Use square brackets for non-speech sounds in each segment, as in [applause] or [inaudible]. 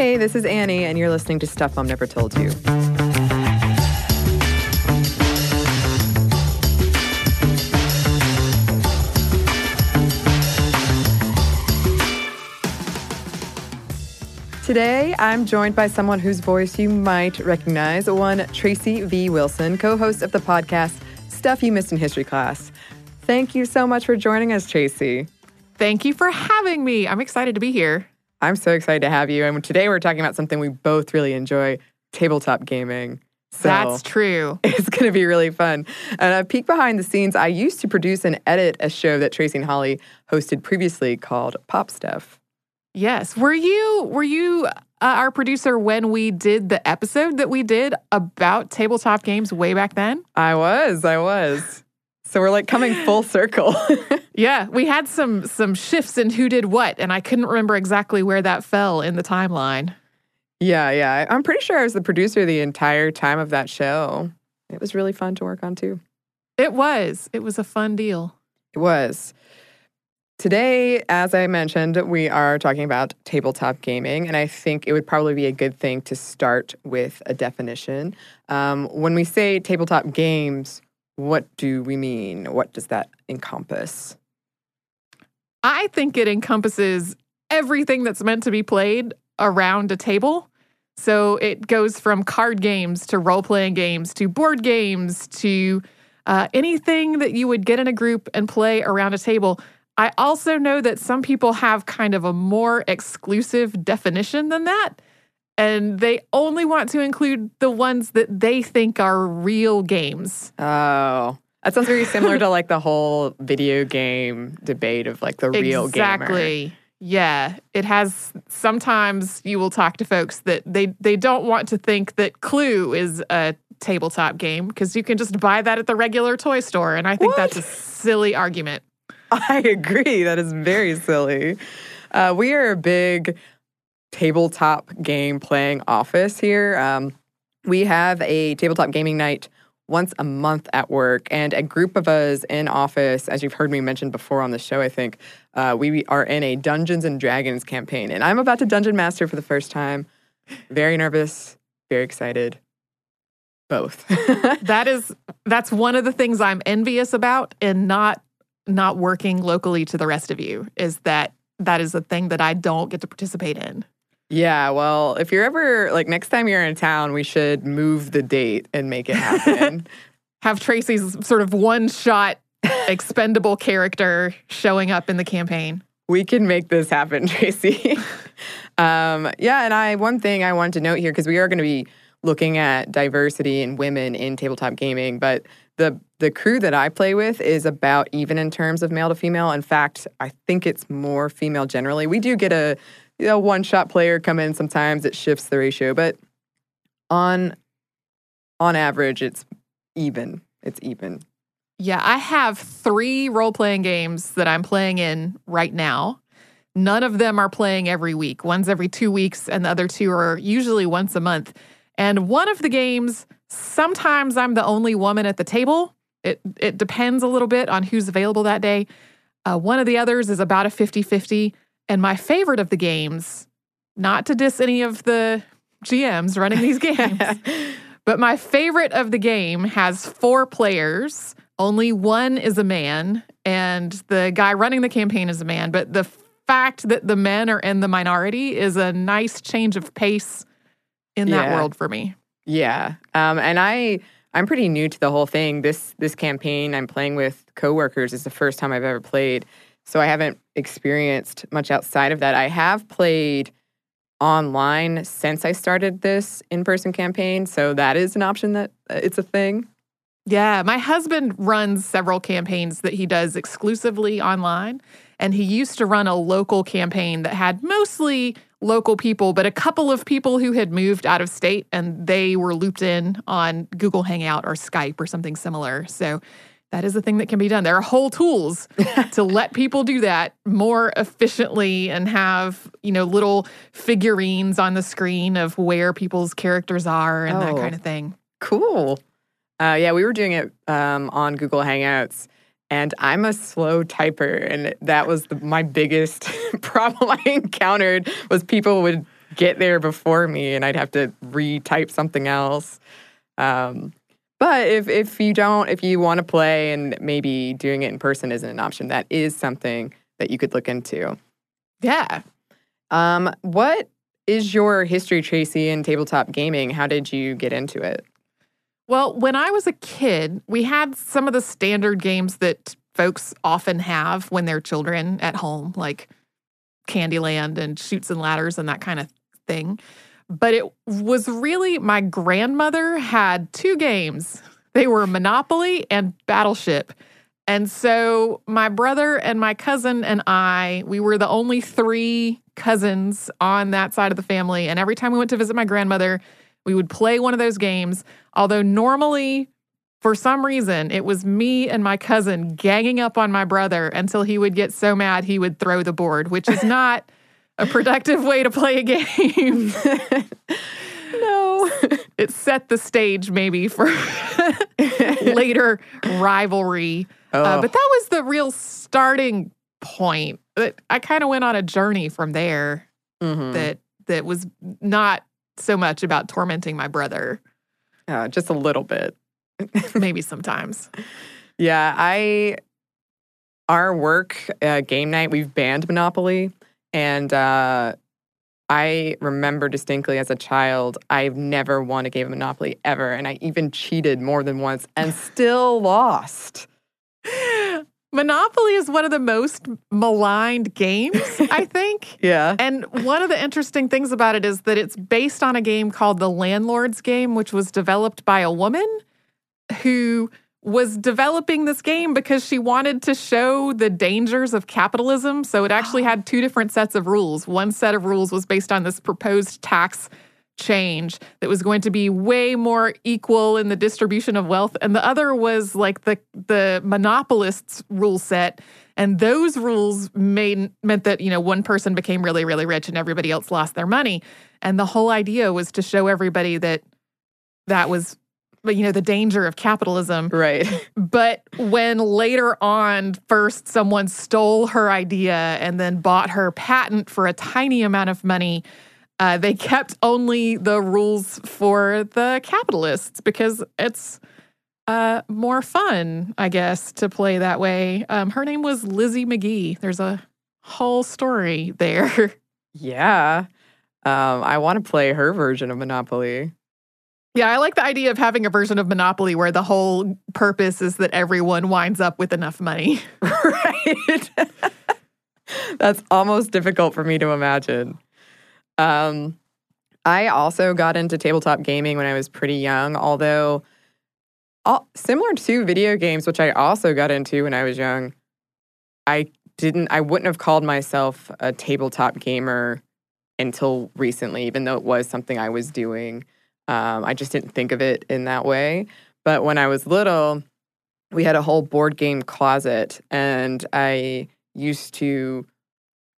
Hey, this is Annie, and you're listening to Stuff Mom Never Told You. Today, I'm joined by someone whose voice you might recognize, one Tracy V. Wilson, co host of the podcast Stuff You Missed in History Class. Thank you so much for joining us, Tracy. Thank you for having me. I'm excited to be here. I'm so excited to have you. And today we're talking about something we both really enjoy tabletop gaming. So That's true. [laughs] It's going to be really fun. And a peek behind the scenes, I used to produce and edit a show that Tracy and Holly hosted previously called Pop Stuff. Yes. Were you were you uh, our producer when we did the episode that we did about tabletop games way back then? I was. I was. So we're like coming full circle. [laughs] yeah, we had some some shifts in who did what and I couldn't remember exactly where that fell in the timeline. Yeah, yeah. I'm pretty sure I was the producer the entire time of that show. It was really fun to work on too. It was. It was a fun deal. It was. Today, as I mentioned, we are talking about tabletop gaming, and I think it would probably be a good thing to start with a definition. Um, when we say tabletop games, what do we mean? What does that encompass? I think it encompasses everything that's meant to be played around a table. So it goes from card games to role playing games to board games to uh, anything that you would get in a group and play around a table. I also know that some people have kind of a more exclusive definition than that. And they only want to include the ones that they think are real games. Oh, that sounds very similar to like the whole video game debate of like the real exactly. gamer. Exactly. Yeah, it has. Sometimes you will talk to folks that they they don't want to think that Clue is a tabletop game because you can just buy that at the regular toy store, and I think What? that's a silly argument. [laughs] I agree. That is very silly. Uh, we are a big tabletop game playing office here. Um, we have a tabletop gaming night once a month at work, and a group of us in office, as you've heard me mention before on the show, I think, uh, we are in a Dungeons and Dragons campaign. And I'm about to dungeon master for the first time. Very nervous, very excited. Both. [laughs] That is that's one of the things I'm envious about in not not working locally to the rest of you is that that is a thing that I don't get to participate in. Yeah, well, if you're ever like next time you're in town, we should move the date and make it happen. [laughs] Have Tracy's sort of one shot expendable character showing up in the campaign. we can make this happen, [laughs] Tracy. um, yeah, and I one thing I wanted to note here because we are going to be looking at diversity and women in tabletop gaming, but the the crew that I play with is about even in terms of male to female. In fact, I think it's more female generally. We do get a you know, one shot player come in sometimes it shifts the ratio, but on on average it's even. It's even. Yeah, I have three role playing games that I'm playing in right now. None of them are playing every week. One's every two weeks, and the other two are usually once a month. And one of the games, sometimes I'm the only woman at the table. It, it depends a little bit on who's available that day. Uh, one of the others is about a 50 50. And my favorite of the games, not to diss any of the GMs running these [laughs] games, but my favorite of the game has four players. Only one is a man, and the guy running the campaign is a man. But the fact that the men are in the minority is a nice change of pace in that Yeah. world for me. Yeah. Um, and I I'm pretty new to the whole thing. This this campaign I'm playing with coworkers is the first time I've ever played. So I haven't experienced much outside of that. I have played online since I started this in-person campaign, so that is an option that uh, it's a thing. Yeah, my husband runs several campaigns that he does exclusively online. And he used to run a local campaign that had mostly local people, but a couple of people who had moved out of state and they were looped in on Google Hangout or Skype or something similar. So that is a thing that can be done. There are whole tools [laughs] to let people do that more efficiently and have, you know, little figurines on the screen of where people's characters are and that Oh. kind of thing. Cool. Uh, yeah, we were doing it um, on Google Hangouts, and I'm a slow typer, and that was the, my biggest [laughs] problem I encountered was people would get there before me and I'd have to retype something else. Um, but if if you don't, if you want to play and maybe doing it in person isn't an option, that is something that you could look into. Yeah. Um, what is your history, Tracy, in tabletop gaming? How did you get into it? Well, when I was a kid, we had some of the standard games that folks often have when they're children at home, like Candyland and Chutes and Ladders and that kind of thing. But it was really my grandmother had two games. They were Monopoly and Battleship. And so my brother and my cousin and I, we were the only three cousins on that side of the family. And every time we went to visit my grandmother, we would play one of those games. Although normally, for some reason, it was me and my cousin ganging up on my brother until he would get so mad he would throw the board, which is not a productive way to play a game. [laughs] no. it set the stage maybe for [laughs] later rivalry. Oh. Uh, but that was the real starting point. I kind of went on a journey from there Mhm. that that was not so much about tormenting my brother. Uh, just a little bit. [laughs] Maybe sometimes. Yeah, I our work uh, game night we've banned Monopoly, and uh, I remember distinctly as a child I've never won a game of Monopoly ever, and I even cheated more than once and [laughs] still lost. Monopoly is one of the most maligned games, [laughs] I think. Yeah. And one of the interesting things about it is that it's based on a game called the Landlord's Game, which was developed by a woman who was developing this game because she wanted to show the dangers of capitalism. So it actually had two different sets of rules. One set of rules was based on this proposed tax change that was going to be way more equal in the distribution of wealth and the other was like the the monopolists rule set and those rules made meant that you know one person became really really rich and everybody else lost their money and the whole idea was to show everybody that that was you know the danger of capitalism Right. but when later on first someone stole her idea and then bought her patent for a tiny amount of money uh, they kept only the rules for the capitalists because it's uh, more fun, I guess, to play that way. Um, her name was Lizzie Magie. There's a whole story there. [laughs] Yeah. Um, I want to play her version of Monopoly. Yeah, I like the idea of having a version of Monopoly where the whole purpose is that everyone winds up with enough money. [laughs] right. [laughs] That's almost difficult for me to imagine. Um, I also got into tabletop gaming when I was pretty young, although all, similar to video games, which I also got into when I was young, I didn't, I wouldn't have called myself a tabletop gamer until recently, even though it was something I was doing. Um, I just didn't think of it in that way. But when I was little, we had a whole board game closet, and I used to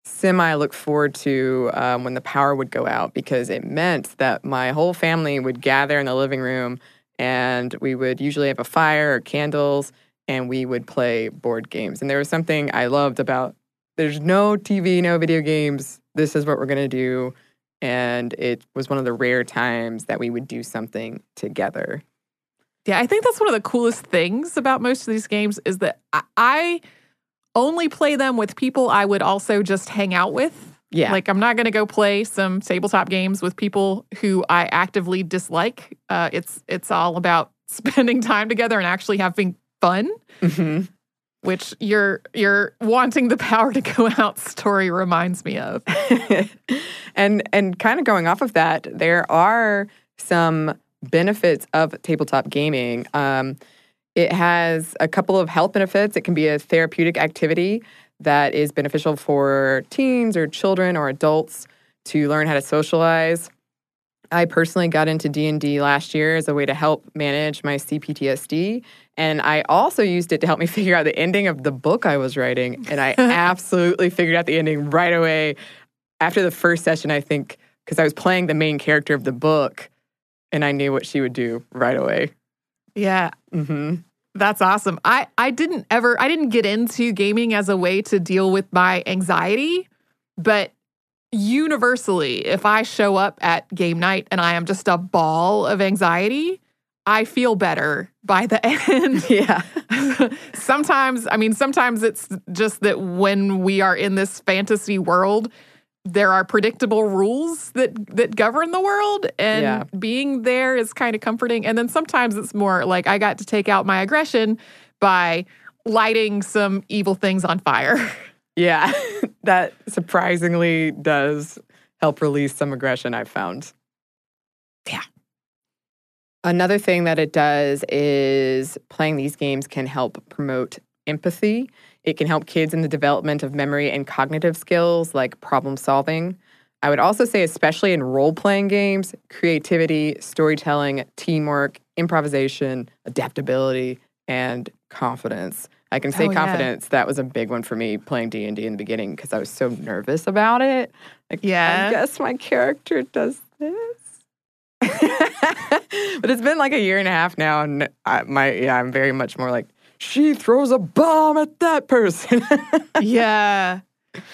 semi look forward to um, when the power would go out because it meant that my whole family would gather in the living room and we would usually have a fire or candles and we would play board games. And there was something I loved about there's no TV, no video games. This is what we're going to do. And it was one of the rare times that we would do something together. Yeah, I think that's one of the coolest things about most of these games is that I, only play them with people I would also just hang out with. Yeah. Like, I'm not going to go play some tabletop games with people who I actively dislike. Uh, it's it's all about [laughs] spending time together and actually having fun. Mhm. Which your your wanting the power to go out story reminds me of. [laughs] and and kind of going off of that, there are some benefits of tabletop gaming. Um, it has a couple of health benefits. It can be a therapeutic activity that is beneficial for teens or children or adults to learn how to socialize. I personally got into D&D last year as a way to help manage my CPTSD and I also used it to help me [laughs] figure out the ending of the book I was writing and I [laughs] absolutely figured out the ending right away after the first session I think cuz I was playing the main character of the book and I knew what she would do right away. Yeah, Mhm. That's awesome. I I didn't ever I didn't get into gaming as a way to deal with my anxiety, but universally, if I show up at game night and I am just a ball of anxiety, I feel better by the [laughs] end. [laughs] Yeah. sometimes, I mean, sometimes it's just that when we are in this fantasy world, there are predictable rules that that govern the world and Yeah. being there is kind of comforting and then sometimes it's more like I got to take out my aggression by lighting some evil things on fire. [laughs] Yeah. [laughs] that surprisingly does help release some aggression, I've found. Yeah. Another thing that it does is playing these games can help promote empathy. It can help kids in the development of memory and cognitive skills like problem solving. I would also say, especially in role playing games, creativity, storytelling, teamwork, improvisation, adaptability, and confidence. I can say Oh, yeah. confidence. That was a big one for me playing D and D in the beginning because I was so nervous about it. Like, Yeah. I guess my character does this. [laughs] but it's been like a year and a half now, and I, my yeah, I'm very much more like she throws a bomb at that person. [laughs] yeah.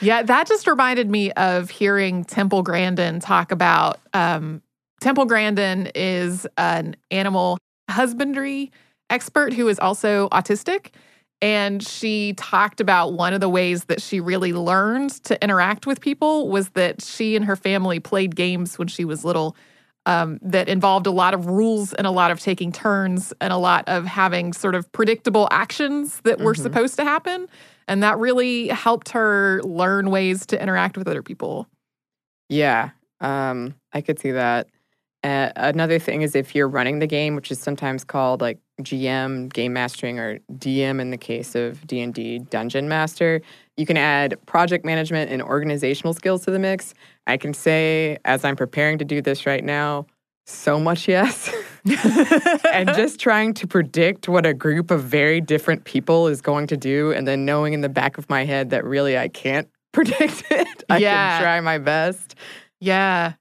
Yeah, that just reminded me of hearing Temple Grandin talk about um, Temple Grandin is an animal husbandry expert who is also autistic. And she talked about one of the ways that she really learned to interact with people was that she and her family played games when she was little um, that involved a lot of rules and a lot of taking turns and a lot of having sort of predictable actions that were Mhm. supposed to happen. And that really helped her learn ways to interact with other people. yeah, um, I could see that. Uh, another thing is if you're running the game, which is sometimes called like GM, game mastering, or DM in the case of D and D, dungeon master, you can add project management and organizational skills to the mix. I can say, as I'm preparing to do this right now, so much yes. [laughs] and just trying to predict what a group of very different people is going to do, and then knowing in the back of my head that really I can't [laughs] predict it. I Yeah. can try my best. yeah.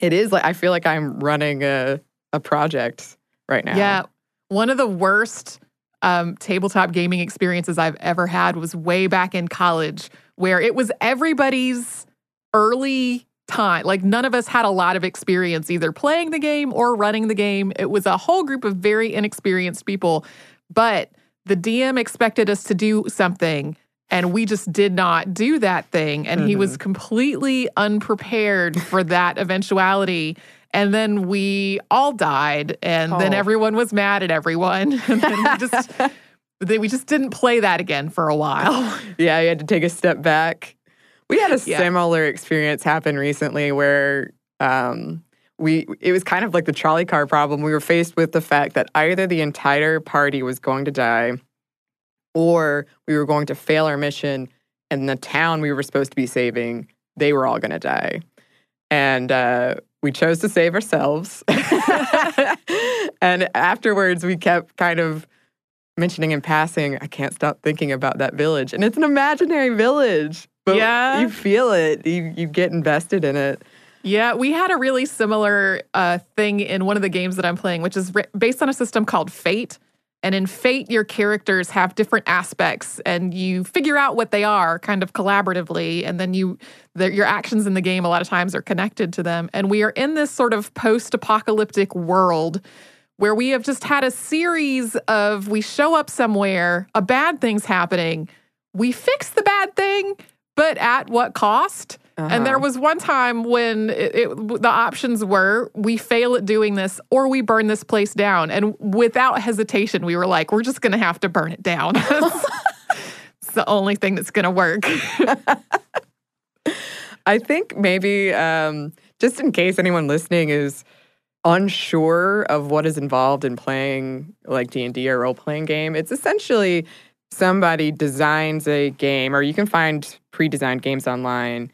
It is like I feel like I'm running a a project right now. Yeah. One of the worst um, tabletop gaming experiences I've ever had was way back in college, where it was everybody's early time. Like, none of us had a lot of experience either playing the game or running the game. It was a whole group of very inexperienced people, but the DM expected us to do something. And we just did not do that thing. And he was completely unprepared for that eventuality. And then we all died, and then Oh. everyone was mad at everyone. [laughs] and then we just [laughs] then we just didn't play that again for a while. [laughs] Yeah, you had to take a step back. We had a Yeah. similar experience happen recently where um, we it was kind of like the trolley car problem. We were faced with the fact that either the entire party was going to die or we were going to fail our mission and the town we were supposed to be saving, they were all going to die. And uh, we chose to save ourselves. [laughs] and afterwards, we kept kind of mentioning in passing, I can't stop thinking about that village. And it's an imaginary village. But Yeah. you feel it. You you get invested in it. Yeah, we had a really similar uh, thing in one of the games that I'm playing, which is ri- based on a system called Fate. And in Fate, your characters have different aspects, and you figure out what they are kind of collaboratively. And then you, the, your actions in the game, a lot of times, are connected to them. And we are in this sort of post apocalyptic world where we have just had a series of we show up somewhere, a bad thing's happening, we fix the bad thing, but at what cost? And there Uh-huh. was one time when it, it, the options were we fail at doing this or we burn this place down. And without hesitation, we were like, we're just going to have to burn it down. [laughs] it's the only thing that's going to work. [laughs] I think maybe um, just in case anyone listening is unsure of what is involved in playing like D&D or role-playing game, it's essentially somebody designs a game or you can find pre-designed games online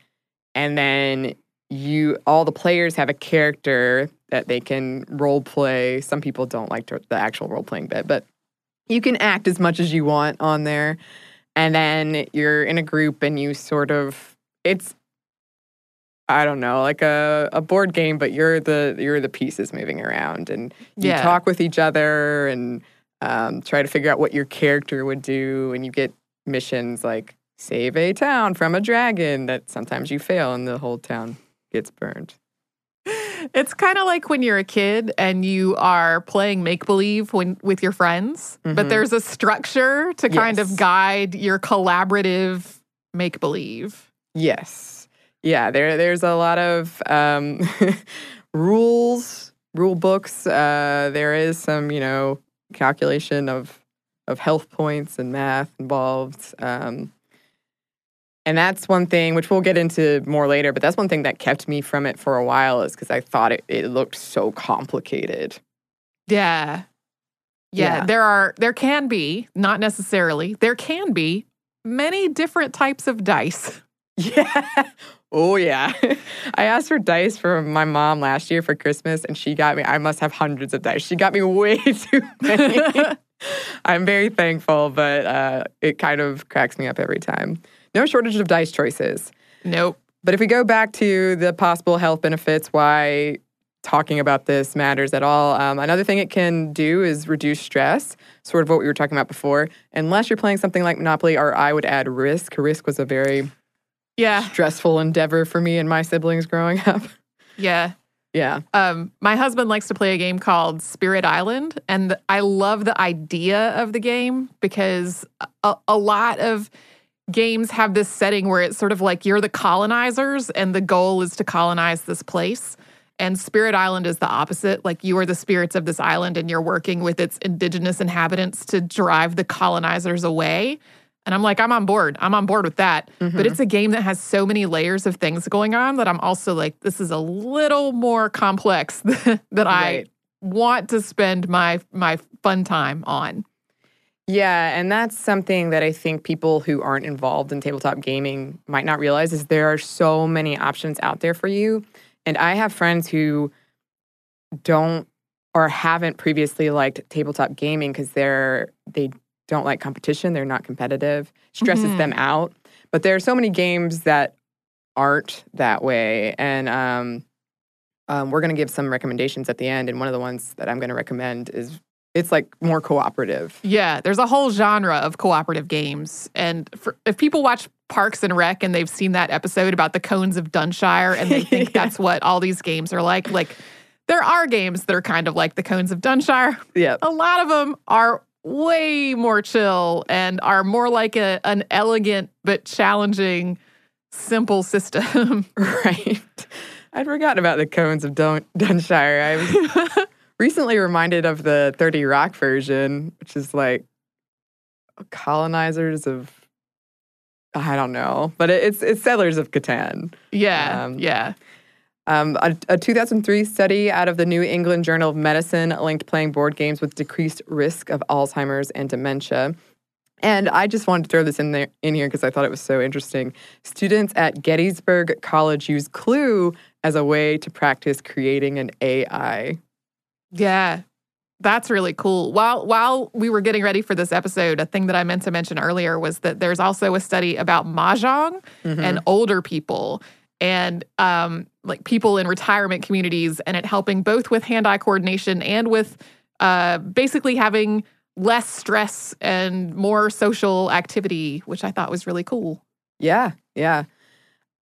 and then you all the players have a character that they can role play. Some people don't like to, the actual role playing bit, but you can act as much as you want on there. And then you're in a group and you sort of it's I don't know, like a, a board game, but you're the you're the pieces moving around and you Yeah. talk with each other and um, try to figure out what your character would do and you get missions like save a town from a dragon that sometimes you fail and the whole town gets burned. It's kind of like when you're a kid and you are playing make believe when with your friends, but Mhm. there's a structure to kind of guide your collaborative make believe. Yes. Yeah, there there's a lot of um, [laughs] rules, rule books. Uh, there is some, you know, calculation of of health points and math involved. Um, and that's one thing which we'll get into more later, but that's one thing that kept me from it for a while is because I thought it, it looked so complicated. Yeah. yeah. Yeah. There are there can be, not necessarily, there can be many different types of dice. [laughs] Yeah. Oh yeah. I asked for dice for my mom last year for Christmas and she got me I must have hundreds of dice. She got me way [laughs] too many. [laughs] I'm very thankful, but uh, it kind of cracks me up every time. No shortage of dice choices. Nope. But if we go back to the possible health benefits, why talking about this matters at all, um, another thing it can do is reduce stress, sort of what we were talking about before. Unless you're playing something like Monopoly, or I would add Risk. Risk was a very Yeah. stressful endeavor for me and my siblings growing [laughs] up. Yeah. Yeah. Um, my husband likes to play a game called Spirit Island, and I love the idea of the game because a, a lot of games have this setting where it's sort of like you're the colonizers, and the goal is to colonize this place. And Spirit Island is the opposite. Like you are the spirits of this island, and you're working with its indigenous inhabitants to drive the colonizers away. And I'm like, I'm on board. I'm on board with that. But mm-hmm. it's a game that has so many layers of things going on that I'm also like, this is a little more complex [laughs] that I Right. want to spend my my fun time on. Yeah, and that's something that I think people who aren't involved in tabletop gaming might not realize is there are so many options out there for you. And I have friends who don't or haven't previously liked tabletop gaming because they're they don't like competition, they're not competitive, stresses Mhm. them out. But there are so many games that aren't that way. And um, um, we're going to give some recommendations at the end. And one of the ones that I'm going to recommend is it's like more cooperative. Yeah, there's a whole genre of cooperative games. And for, if people watch Parks and Rec and they've seen that episode about the cones of Dunshire and they [laughs] think Yeah. that's what all these games are like, like there are games that are kind of like the cones of Dunshire. Yeah. A lot of them are way more chill and are more like a, an elegant but challenging, simple system. [laughs] Right. I'd forgotten about the cones of Dun- Dunshire. I was [laughs] recently reminded of the 30 Rock version, which is like colonizers of I don't know, but it's it's settlers of Catan. yeah, Um, yeah. Um, a, a 2003 study out of the New England Journal of Medicine linked playing board games with decreased risk of Alzheimer's and dementia. And I just wanted to throw this in there in here because I thought it was so interesting. Students at Gettysburg College use Clue as a way to practice creating an AI. Yeah. That's really cool. While while we were getting ready for this episode, a thing that I meant to mention earlier was that there's also a study about mahjong Mm-hmm. and older people and um, like people in retirement communities and it helping both with hand-eye coordination and with uh, basically having less stress and more social activity, which I thought was really cool. Yeah, yeah.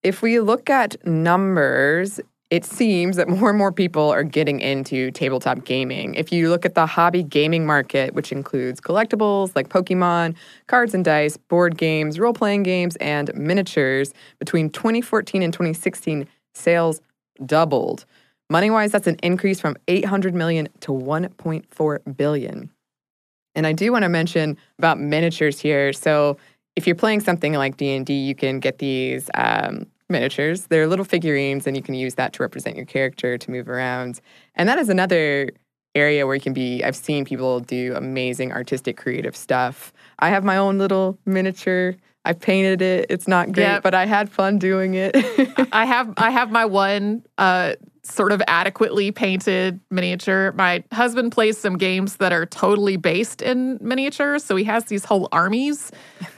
If we look at numbers, it seems that more and more people are getting into tabletop gaming. If you look at the hobby gaming market, which includes collectibles like Pokemon, cards and dice, board games, role playing games, and miniatures, between 2014 and 2016, sales doubled. Money wise, that's an increase from 800 million to 1.4 billion. And I do want to mention about miniatures here. So if you're playing something like D&D, you can get these um, miniatures. They're little figurines, and you can use that to represent your character to move around. And that is another area where you can be. I've seen people do amazing artistic, creative stuff. I have my own little miniature. I painted it. It's not great, Yep. but I had fun doing it. [laughs] I have I have my one uh, sort of adequately painted miniature. My husband plays some games that are totally based in miniatures, so he has these whole armies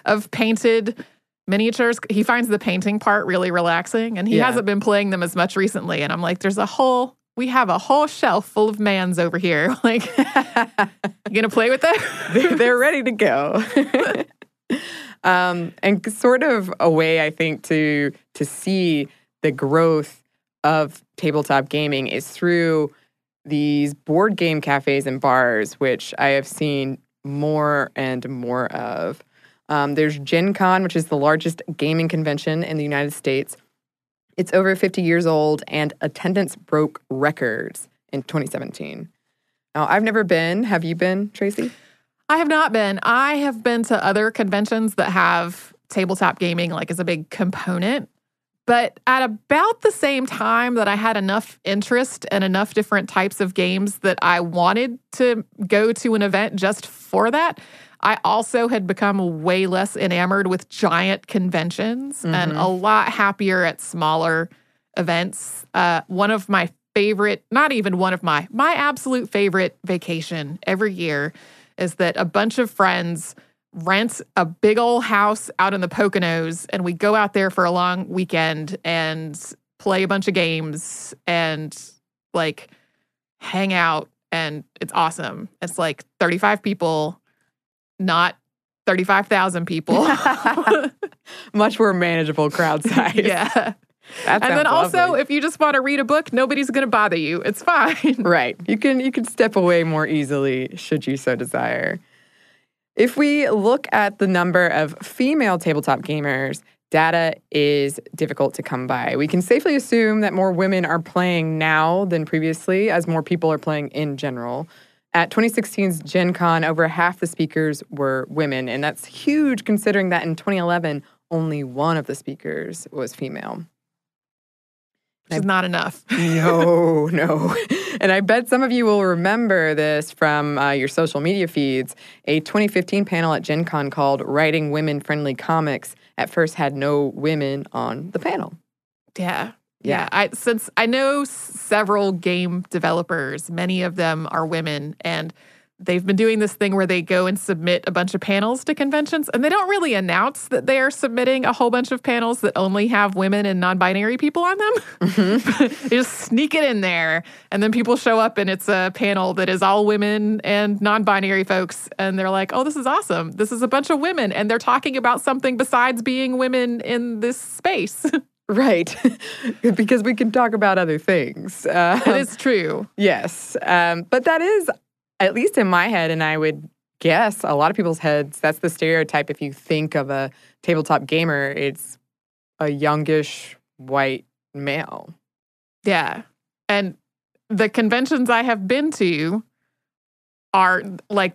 of painted miniatures. He finds the painting part really relaxing, and he Yeah. hasn't been playing them as much recently. And I'm like, there's a whole we have a whole shelf full of mans over here. [laughs] Like, you gonna play with? [laughs] They're- they're ready to go. [laughs] um, and sort of a way I think to to see the growth of tabletop gaming is through these board game cafes and bars, which I have seen more and more of. Um, there's Gen Con, which is the largest gaming convention in the United States. It's over 50 years old, and attendance broke records in 2017. Now, I've never been. Have you been, Tracy? I have not been. I have been to other conventions that have tabletop gaming like as a big component. But at about the same time that I had enough interest and enough different types of games that I wanted to go to an event just for that, I also had become way less enamored with giant conventions mm-hmm. and a lot happier at smaller events. Uh, one of my favorite, not even one of my, my absolute favorite vacation every year is that a bunch of friends rent a big old house out in the Poconos and we go out there for a long weekend and play a bunch of games and like hang out and it's awesome. It's like 35 people, not 35,000 people. [laughs] [laughs] Much more manageable crowd [laughs] size. yeah. That and then also, lovely. if you just want to read a book, nobody's going to bother you. It's fine. Right. You can you can step away more easily should you so desire. If we look at the number of female tabletop gamers, data is difficult to come by. We can safely assume that more women are playing now than previously, as more people are playing in general. At 2016's Gen Con, over half the speakers were women, and that's huge considering that in 2011, only one of the speakers was female. Which is not enough. [laughs] no, no. And I bet some of you will remember this from uh, your social media feeds. A 2015 panel at Gen Con called Writing Women Friendly Comics at first had no women on the panel. Yeah. Yeah. I since I know several game developers, many of them are women and they've been doing this thing where they go and submit a bunch of panels to conventions and they don't really announce that they are submitting a whole bunch of panels that only have women and non-binary people on them [laughs] mm-hmm. [laughs] they just sneak it in there and then people show up and it's a panel that is all women and non-binary folks and they're like oh this is awesome this is a bunch of women and they're talking about something besides being women in this space [laughs] Right, [laughs] because we can talk about other things. Um, it is true. Yes, um, but that is at least in my head, and I would guess a lot of people's heads, that's the stereotype. If you think of a tabletop gamer, it's a youngish white male. Yeah. And the conventions I have been to are like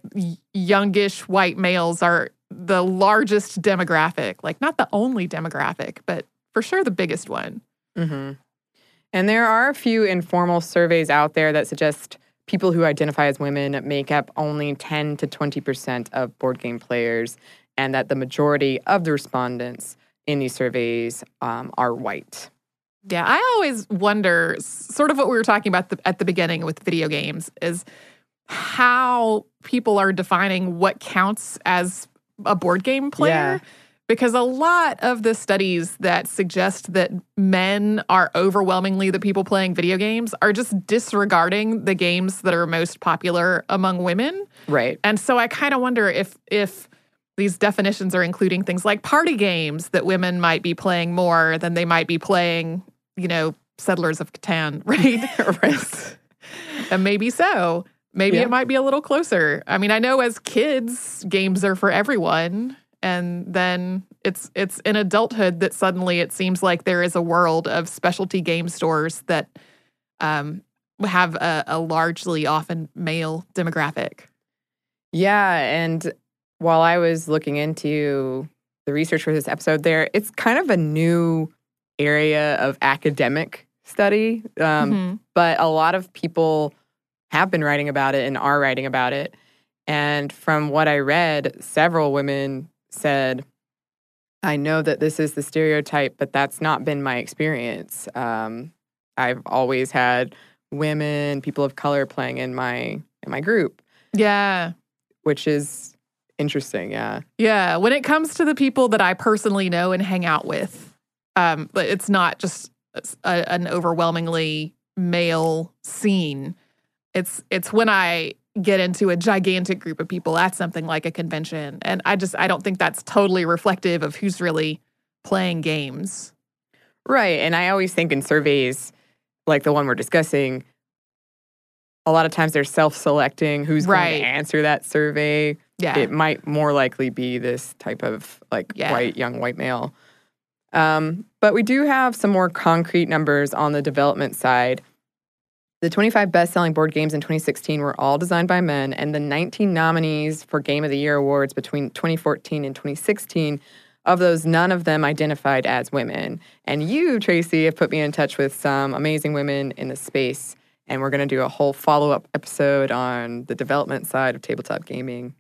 youngish white males are the largest demographic, like not the only demographic, but for sure the biggest one. Mm-hmm. And there are a few informal surveys out there that suggest people who identify as women make up only 10 to 20% of board game players, and that the majority of the respondents in these surveys um, are white. Yeah, I always wonder, sort of what we were talking about the, at the beginning with video games, is how people are defining what counts as a board game player. Yeah because a lot of the studies that suggest that men are overwhelmingly the people playing video games are just disregarding the games that are most popular among women. Right. And so I kind of wonder if if these definitions are including things like party games that women might be playing more than they might be playing, you know, Settlers of Catan, [laughs] right? [laughs] right. and maybe so. Maybe yeah. it might be a little closer. I mean, I know as kids, games are for everyone and then it's it's in adulthood that suddenly it seems like there is a world of specialty game stores that um, have a, a largely often male demographic. Yeah, and while I was looking into the research for this episode, there it's kind of a new area of academic study, um, mm-hmm. but a lot of people have been writing about it and are writing about it. And from what I read, several women said, I know that this is the stereotype, but that's not been my experience. Um, I've always had women, people of color playing in my in my group. Yeah. Which is interesting, yeah. Yeah. When it comes to the people that I personally know and hang out with, um, it's not just a, an overwhelmingly male scene. It's it's when I get into a gigantic group of people at something like a convention. And I just I don't think that's totally reflective of who's really playing games. Right. And I always think in surveys like the one we're discussing, a lot of times they're self-selecting who's Right. going to answer that survey. Yeah. It might more likely be this type of like Yeah. white young white male. Um, but we do have some more concrete numbers on the development side. The 25 best-selling board games in 2016 were all designed by men, and the 19 nominees for Game of the Year awards between 2014 and 2016, of those, none of them identified as women. And you, Tracy, have put me in touch with some amazing women in the space, and we're going to do a whole follow-up episode on the development side of tabletop gaming.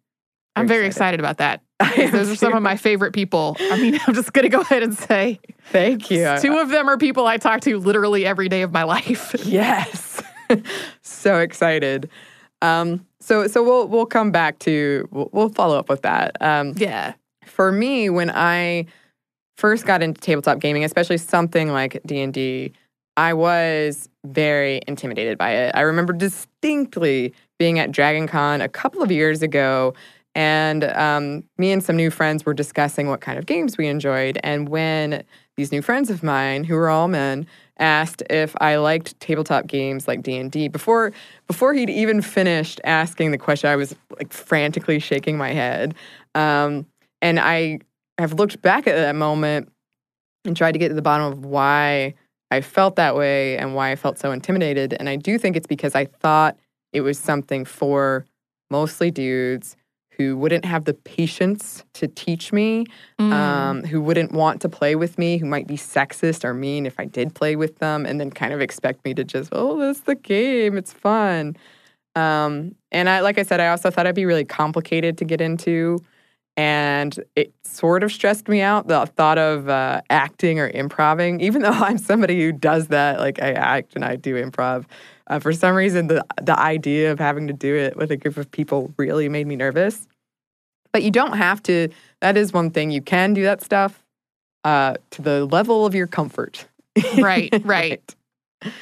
I'm very excited about that. [laughs] Those are some of my favorite people. I mean, [laughs] I'm just going to go ahead and say Thank you. two of them are people I talk to literally every day of my life. [laughs] Yes. [laughs] so excited. Um, so so we'll we'll come back to we'll, we'll follow up with that. Um, yeah. for me, when I first got into tabletop gaming, especially something like D and D, I was very intimidated by it. I remember distinctly being at Dragon Con a couple of years ago, and um, me and some new friends were discussing what kind of games we enjoyed. And when these new friends of mine, who were all men, asked if I liked tabletop games like D and D, before before he'd even finished asking the question, I was like frantically shaking my head. Um, and I have looked back at that moment and tried to get to the bottom of why I felt that way and why I felt so intimidated. And I do think it's because I thought it was something for mostly dudes who wouldn't have the patience to teach me, Mm. um, who wouldn't want to play with me, who might be sexist or mean if I did play with them, and then kind of expect me to just, oh, that's the game, it's fun. Um, and I, like I said, I also thought it'd be really complicated to get into, and it sort of stressed me out. The thought of uh, acting or improving, even though [laughs] I'm somebody who does that, like I act and I do improv. Uh, for some reason, the the idea of having to do it with a group of people really made me nervous. But you don't have to. That is one thing you can do that stuff uh, to the level of your comfort. Right, [laughs] right.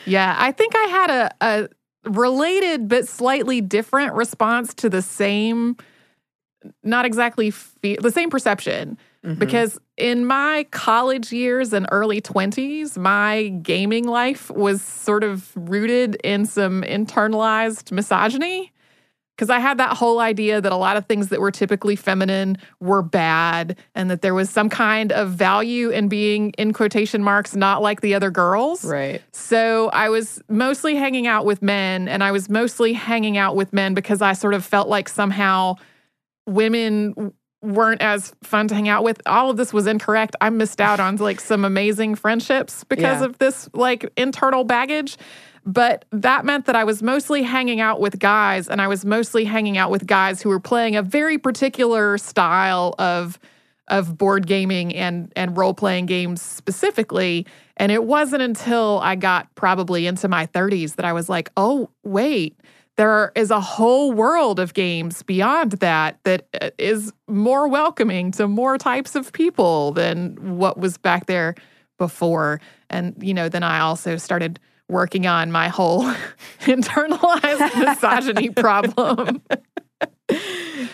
Yeah, I think I had a, a related but slightly different response to the same, not exactly fe- the same perception. Mhm. Because in my college years and early 20s, my gaming life was sort of rooted in some internalized misogyny. Because I had that whole idea that a lot of things that were typically feminine were bad and that there was some kind of value in being, in quotation marks, not like the other girls. right. So I was mostly hanging out with men, and I was mostly hanging out with men because I sort of felt like somehow women weren't as fun to hang out with. All of this was incorrect. I missed out on like some amazing friendships because Yeah. of this like internal baggage. But that meant that I was mostly hanging out with guys, and I was mostly hanging out with guys who were playing a very particular style of of board gaming and and role playing games specifically. And it wasn't until I got probably into my 30s that I was like, oh wait, there is a whole world of games beyond that that uh, more welcoming to more types of people than what was back there before. And you know, then I also started working on my whole [laughs] internalized [laughs] misogyny problem.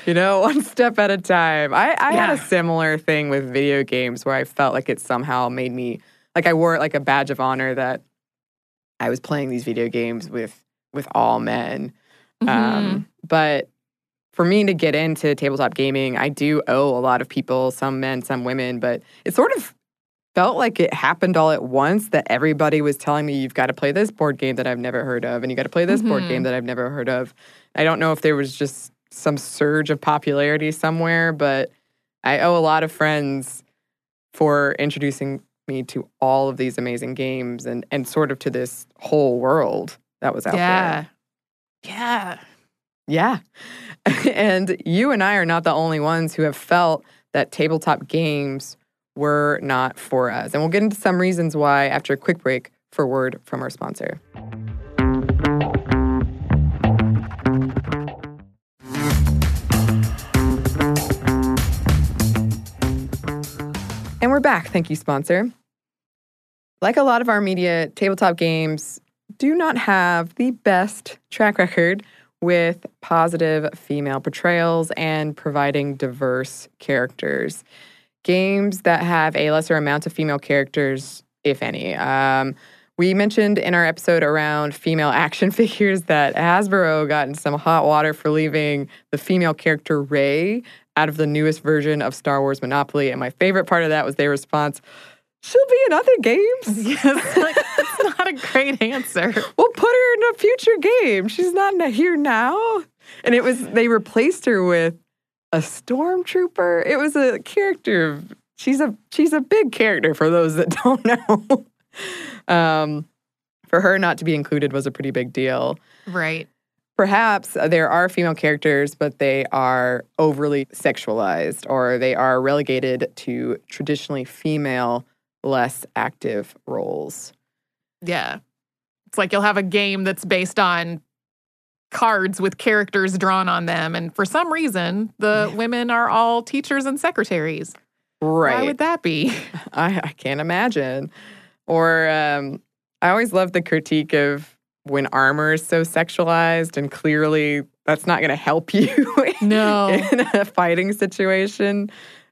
You know, [laughs] one step at a time. I, I had a similar thing with video games where I felt like it somehow made me like I wore it like a badge of honor that I was playing these video games with with all men. Mm-hmm. Um, but for me to get into tabletop gaming, I do owe a lot of people, some men, some women, but it sort of felt like it happened all at once that everybody was telling me you've got to play this board game that I've never heard of and you got to play this board Mhm. game that I've never heard of. I don't know if there was just some surge of popularity somewhere, but I owe a lot of friends for introducing me to all of these amazing games and and sort of to this whole world that was out yeah. there. Yeah. Yeah. [laughs] and you and I are not the only ones who have felt that tabletop games were not for us. And we'll get into some reasons why after a quick break for word from our sponsor. And we're back. Thank you, sponsor. Like a lot of our media, tabletop games do not have the best track record with positive female portrayals and providing diverse characters. Games that have a lesser amount of female characters, if any. Um, we mentioned in our episode around female action [laughs] figures that Hasbro got in some hot water for leaving the female character Rey out of the newest version of Star Wars Monopoly. And my favorite part of that was their response she'll be in other games. [laughs] Yes, like, that's not a great answer. We'll put her in a future game. She's not here now. And it was they replaced her with a stormtrooper. It was a character. She's a she's a big character for those that [laughs] don't know. um, for her not to be included was a pretty big deal. Right. Perhaps there are female characters, but they are overly sexualized or they are relegated to traditionally female, less active roles. Yeah. It's like you'll have a game that's based on cards with characters drawn on them. And for some reason, the women are all teachers and secretaries. Right. Why would that be? [laughs] I, I can't imagine. Or um, I always love the critique of when armor is so sexualized and clearly that's not going to help [laughs] you No. in a fighting situation.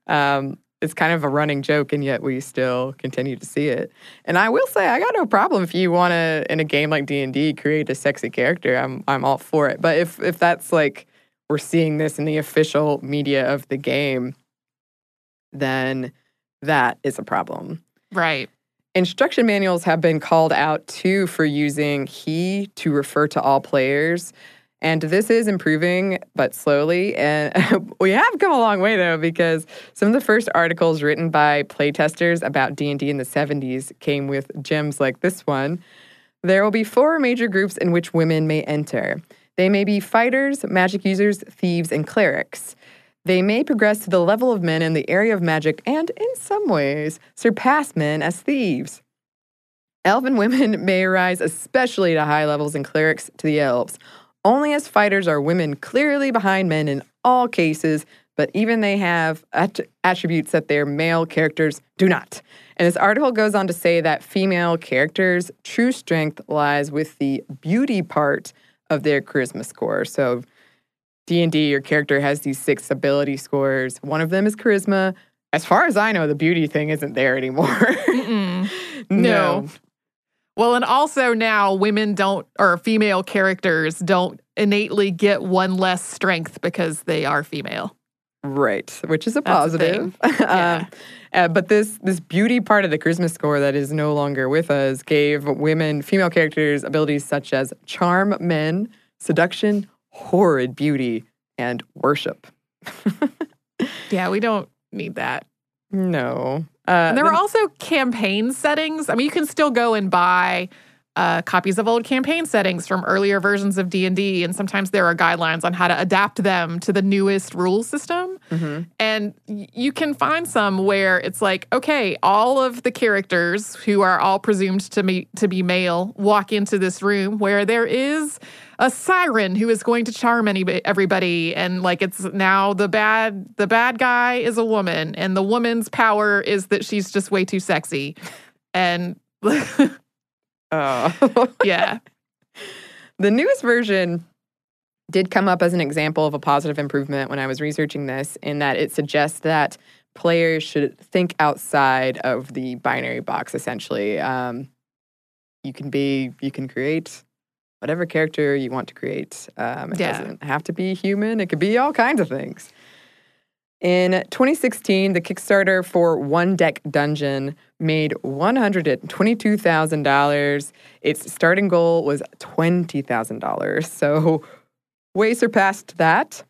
Um, it's kind of a running joke, and yet we still continue to see it. And I will say, I got no problem if you want to, in a game like D and D, create a sexy character. I'm I'm all for it. But if if that's like we're seeing this in the official media of the game, then that is a problem. Right. Instruction manuals have been called out too for using he to refer to all players. And this is improving, but slowly. And [laughs] we have come a long way though, because some of the first articles written by playtesters about D&D in the 70s came with gems like this one. There will be four major groups in which women may enter. They may be fighters, magic users, thieves, and clerics. They may progress to the level of men in the area of magic and, in some ways, surpass men as thieves. Elven women [laughs] may rise especially to high levels and clerics to the elves. Only as fighters are women clearly behind men in all cases, but even they have att- attributes that their male characters do not. And this article goes on to say that female characters' true strength lies with the beauty part of their charisma score. So D&D your character has these six ability scores. One of them is charisma. As far as I know, the beauty thing isn't there anymore. [laughs] No. No. Well, and also now women don't, or female characters don't innately get one less strength because they are female. Right, which is a That's positive. [laughs] Yeah. uh, uh, but this this beauty part of the charisma score that is no longer with us gave women, female characters, abilities such as charm men, seduction, horrid beauty, and worship. [laughs] Yeah, we don't need that. No. Uh, And there then- are also campaign settings. I mean, you can still go and buy uh, copies of old campaign settings from earlier versions of D&D, and sometimes there are guidelines on how to adapt them to the newest rule system. Mhm. And you can find some where it's like, okay, all of the characters who are all presumed to be to be male walk into this room where there is a siren who is going to charm anybody, everybody, and like it's now the bad the bad guy is a woman, and the woman's power is that she's just way too sexy, and [laughs] Oh. [laughs] yeah, The newest version did come up as an example of a positive improvement when I was researching this, in that it suggests that players should think outside of the binary box, essentially. Um, you can be, you can create whatever character you want to create. Um, it Yeah. doesn't have to be human, it could be all kinds of things. In 2016, the Kickstarter for One Deck Dungeon made $122,000. Its starting goal was $20,000. So, way surpassed that.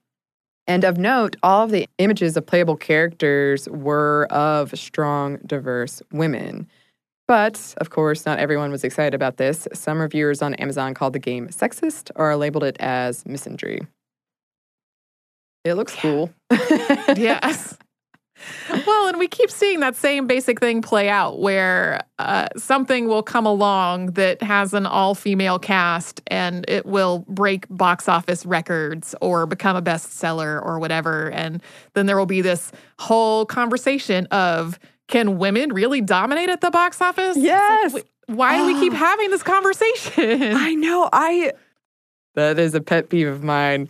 And of note, all of the images of playable characters were of strong, diverse women. But, of course, not everyone was excited about this. Some reviewers on Amazon called the game sexist or labeled it as misandry. It looks cool. [laughs] yes. Well, and we keep seeing that same basic thing play out where uh, something will come along that has an all female cast and it will break box office records or become a bestseller or whatever. And then there will be this whole conversation of can women really dominate at the box office? It's like, Yes. why do we keep [gasps] having this conversation? I know. I that is a pet peeve of mine.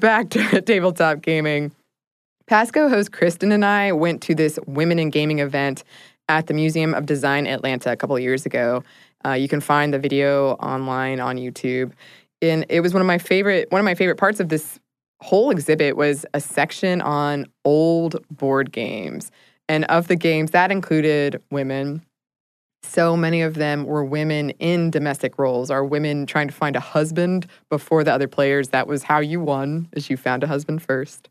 Back to [laughs] tabletop gaming. Pasco host Kristen and I went to this Women in Gaming event at the Museum of Design Atlanta a couple of years ago. Uh, you can find the video online on YouTube. And it was one of my favorite one of my favorite parts of this whole exhibit was a section on old board games. And of the games, that included women. So many of them were women in domestic roles, or women trying to find a husband before the other players. That was how you won, is you found a husband first.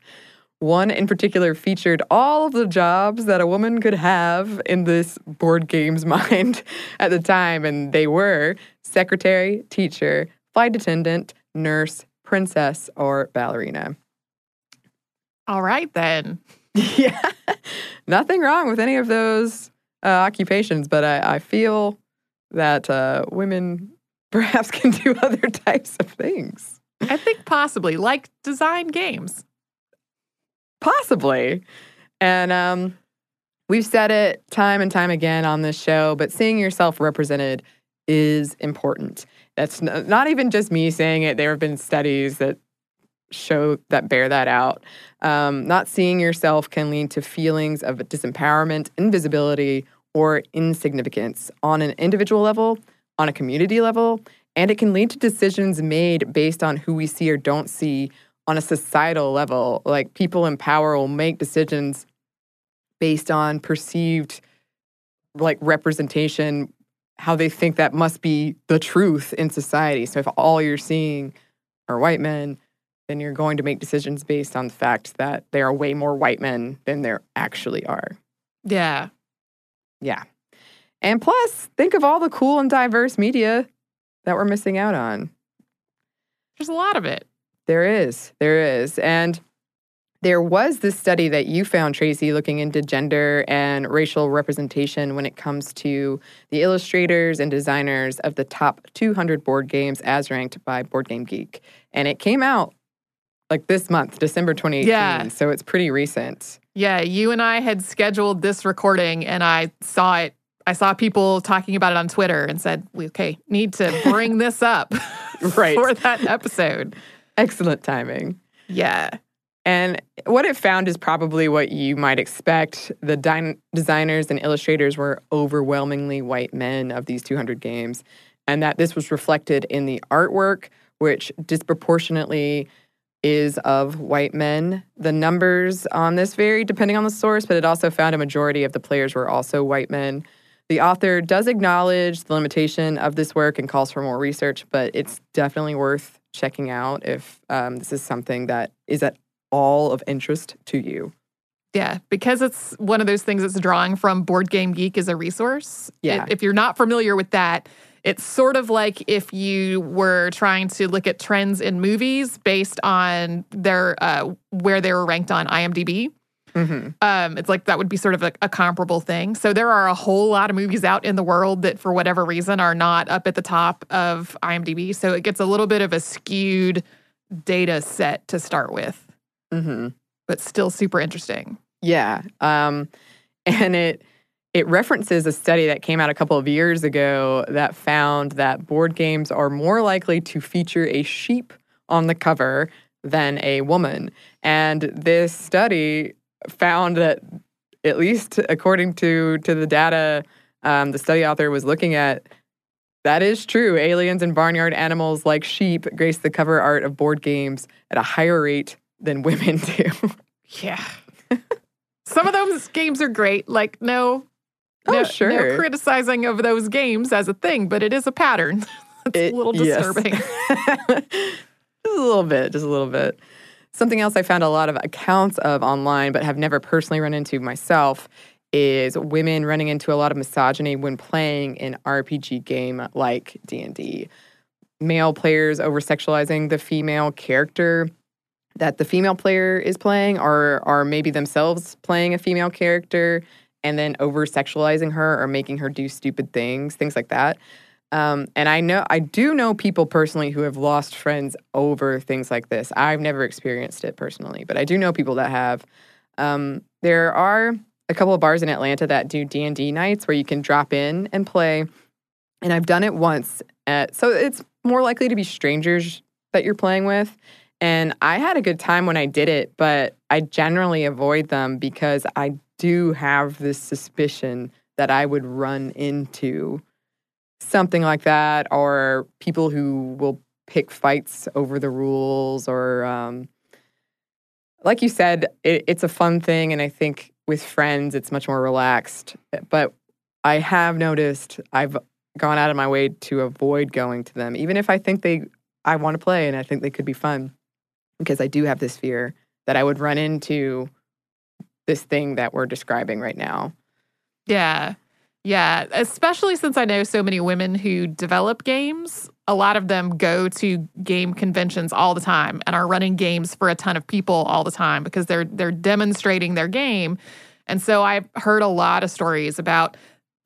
One in particular featured all of the jobs that a woman could have in this board game's [laughs] mind at the time, and they were secretary, teacher, flight attendant, nurse, princess, or ballerina. All right, then. [laughs] yeah, nothing wrong with any of those uh, occupations, but I, I feel that uh, women [laughs] perhaps can do [laughs] other types of things. I think possibly, like design games. Possibly. And um, we've said it time and time again on this show, but seeing yourself represented is important. That's not even just me saying it. There have been studies that show that bear that out. Um, not seeing yourself can lead to feelings of disempowerment, invisibility, or insignificance on an individual level, on a community level, and it can lead to decisions made based on who we see or don't see on a societal level. Like people in power will make decisions based on perceived like representation, how they think that must be the truth in society. So if all you're seeing are white men, then you're going to make decisions based on the fact that there are way more white men than there actually are. Yeah. Yeah. And plus, think of all the cool and diverse media that we're missing out on. There's a lot of it. There is. There is. And there was this study that you found, Tracy, looking into gender and racial representation when it comes to the illustrators and designers of the top 200 board games as ranked by Board Game Geek. And it came out like this month, December 2018. Yeah. So it's pretty recent. Yeah, you and I had scheduled this recording and I saw it. I saw people talking about it on Twitter and said, okay, need to [laughs] bring this up [laughs] Right. for that episode. Excellent timing. Yeah. And what it found is probably what you might expect. The din- designers and illustrators were overwhelmingly white men of these 200 games, and that this was reflected in the artwork, which disproportionately is of white men. The numbers on this vary depending on the source, but it also found a majority of the players were also white men. The author does acknowledge the limitation of this work and calls for more research, but it's definitely worth checking out if um, this is something that is at all of interest to you. Yeah, because it's one of those things that's drawing from Board Game Geek as a resource. Yeah. If you're not familiar with that, it's sort of like if you were trying to look at trends in movies based on their uh, where they were ranked on IMDb. Mm-hmm. Um, it's like that would be sort of a, a comparable thing. So there are a whole lot of movies out in the world that, for whatever reason, are not up at the top of IMDb. So it gets a little bit of a skewed data set to start with, Mm-hmm. but still super interesting. Yeah. Um, [laughs] and it it references a study that came out a couple of years ago that found that board games are more likely to feature a sheep on the cover than a woman. And this study found that, at least according to to the data, um, the study author was looking at. That is true. Aliens and barnyard animals like sheep grace the cover art of board games at a higher rate than women [laughs] do. Yeah. [laughs] Some of those games are great. Like, no, Oh, no, sure. no criticizing of those games as a thing, but it is a pattern. [laughs] it's It- a little yes. disturbing. [laughs] just a little bit, just a little bit. Something else I found a lot of accounts of online, but have never personally run into myself, is women running into a lot of misogyny when playing an RPG game like D and D. Male players over sexualizing the female character that the female player is playing, or are maybe themselves playing a female character, and then over sexualizing her or making her do stupid things, things like that. Um, and I know I do know people personally who have lost friends over things like this. I've never experienced it personally, but I do know people that have. Um, there are a couple of bars in Atlanta that do D and D nights where you can drop in and play, and I've done it once. At, so it's more likely to be strangers that you're playing with. And I had a good time when I did it, but I generally avoid them because I do have this suspicion that I would run into something like that or people who will pick fights over the rules or um, like you said it, it's a fun thing and i think with friends it's much more relaxed. But i have noticed i've gone out of my way to avoid going to them even if i think they i want to play and i think they could be fun because i do have this fear that i would run into this thing that we're describing right now Yeah. Yeah. Especially since I know so many women who develop games. A lot of them go to game conventions all the time and are running games for a ton of people all the time because they're they're demonstrating their game. And so I've heard a lot of stories about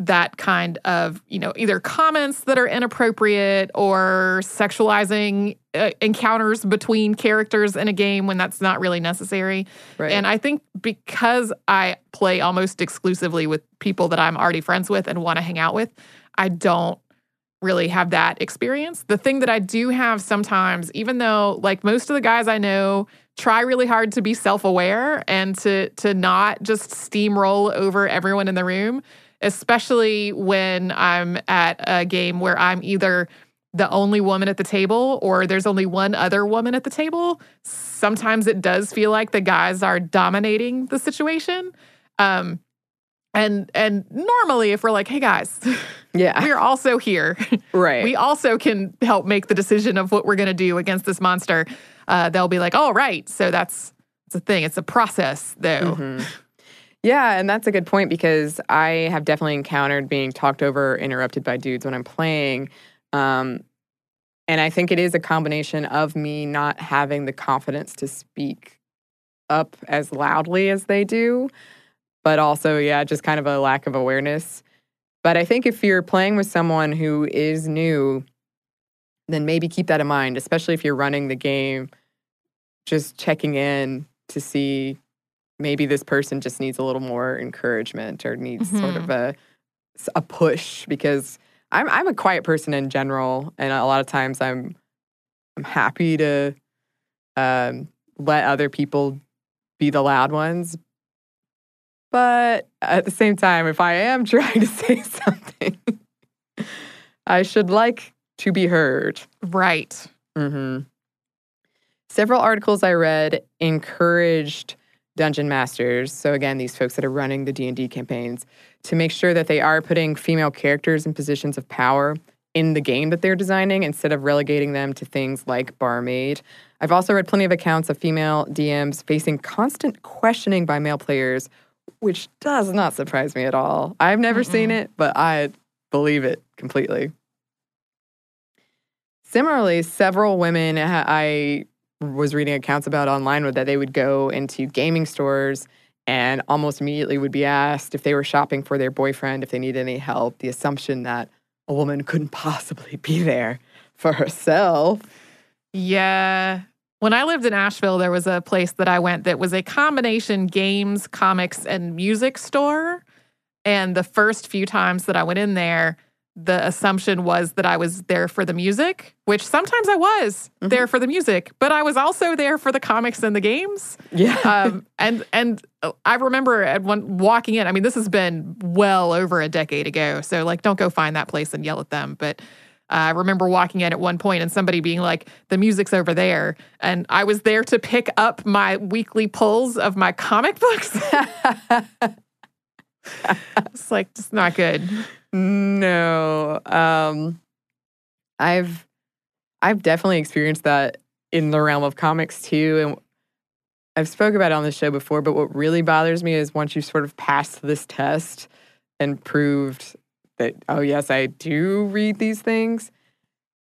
that kind of, you know, either comments that are inappropriate or sexualizing uh, encounters between characters in a game when that's not really necessary. right And I think because I play almost exclusively with people that I'm already friends with and want to hang out with, I don't really have that experience. The thing that I do have sometimes, even though like most of the guys I know try really hard to be self-aware and to to not just steamroll over everyone in the room, especially when I'm at a game where I'm either the only woman at the table or there's only one other woman at the table sometimes it does feel like the guys are dominating the situation. Um and and normally if we're like hey guys yeah. we're also here. Right. We also can help make the decision of what we're going to do against this monster. Uh they'll be like oh right so that's it's a thing. It's a process though. Mhm. Yeah, and that's a good point because I have definitely encountered being talked over, interrupted by dudes when I'm playing. Um, and I think it is a combination of me not having the confidence to speak up as loudly as they do, but also, yeah, just kind of a lack of awareness. But I think if you're playing with someone who is new, then maybe keep that in mind, especially if you're running the game, just checking in to see maybe this person just needs a little more encouragement or needs sort of a a push because I'm I'm a quiet person in general, and a lot of times I'm I'm happy to um, let other people be the loud ones. But at the same time, if I am [laughs] trying to say [laughs] something, I should like to be heard. right hmm Several articles I read encouraged dungeon masters, so again, these folks that are running the D&D campaigns, to make sure that they are putting female characters in positions of power in the game that they're designing instead of relegating them to things like barmaid. I've also read plenty of accounts of female DMs facing constant questioning by male players, which does not surprise me at all. I've never seen it, but I believe it completely. Similarly, several women ha- I was reading accounts about online that they would go into gaming stores and almost immediately would be asked if they were shopping for their boyfriend, if they needed any help, the assumption that a woman [laughs] couldn't possibly be there for herself. Yeah. When I lived in Asheville, there was a place that I went that was a combination games, comics, and music store. And the first few times that I went in there, the assumption was that I was there for the music, which sometimes I was Mhm. there for the music, but I was also there for the comics and the games. Yeah. [laughs] Um, and and I remember at one walking in. I mean, this has been well over a decade ago, so like, don't go find that place and yell at them. But uh, I remember walking in at one point and somebody being like, "The music's over there," and I was there to pick up my weekly pulls of my comic books. [laughs] it's like just not good. No. Um I've I've definitely experienced that in the realm of comics too and I've spoke about it on the show before, but what really bothers me is once you sort of passed this test and proved that oh yes, I do read these things,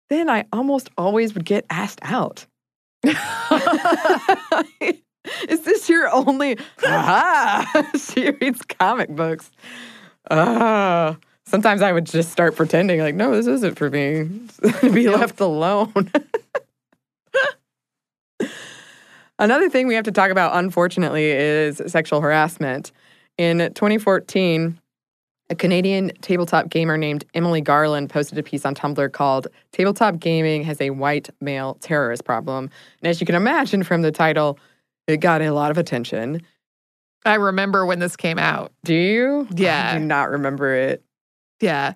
then I almost always would get asked out. [laughs] Is this your only? [laughs] Aha! [laughs] she reads comic books. Ah. Sometimes I would just start pretending like, no, this isn't for me. [laughs] Be Yep. left alone. [laughs] Another thing we have to talk about, unfortunately, is sexual harassment. In 2014, A Canadian tabletop gamer named Emily Garland posted a piece on Tumblr called Tabletop Gaming Has a White Male Terrorist Problem. And as you can imagine from the title, it got a lot of attention. I remember when this came out. Do you? Yeah. I do not remember it. Yeah.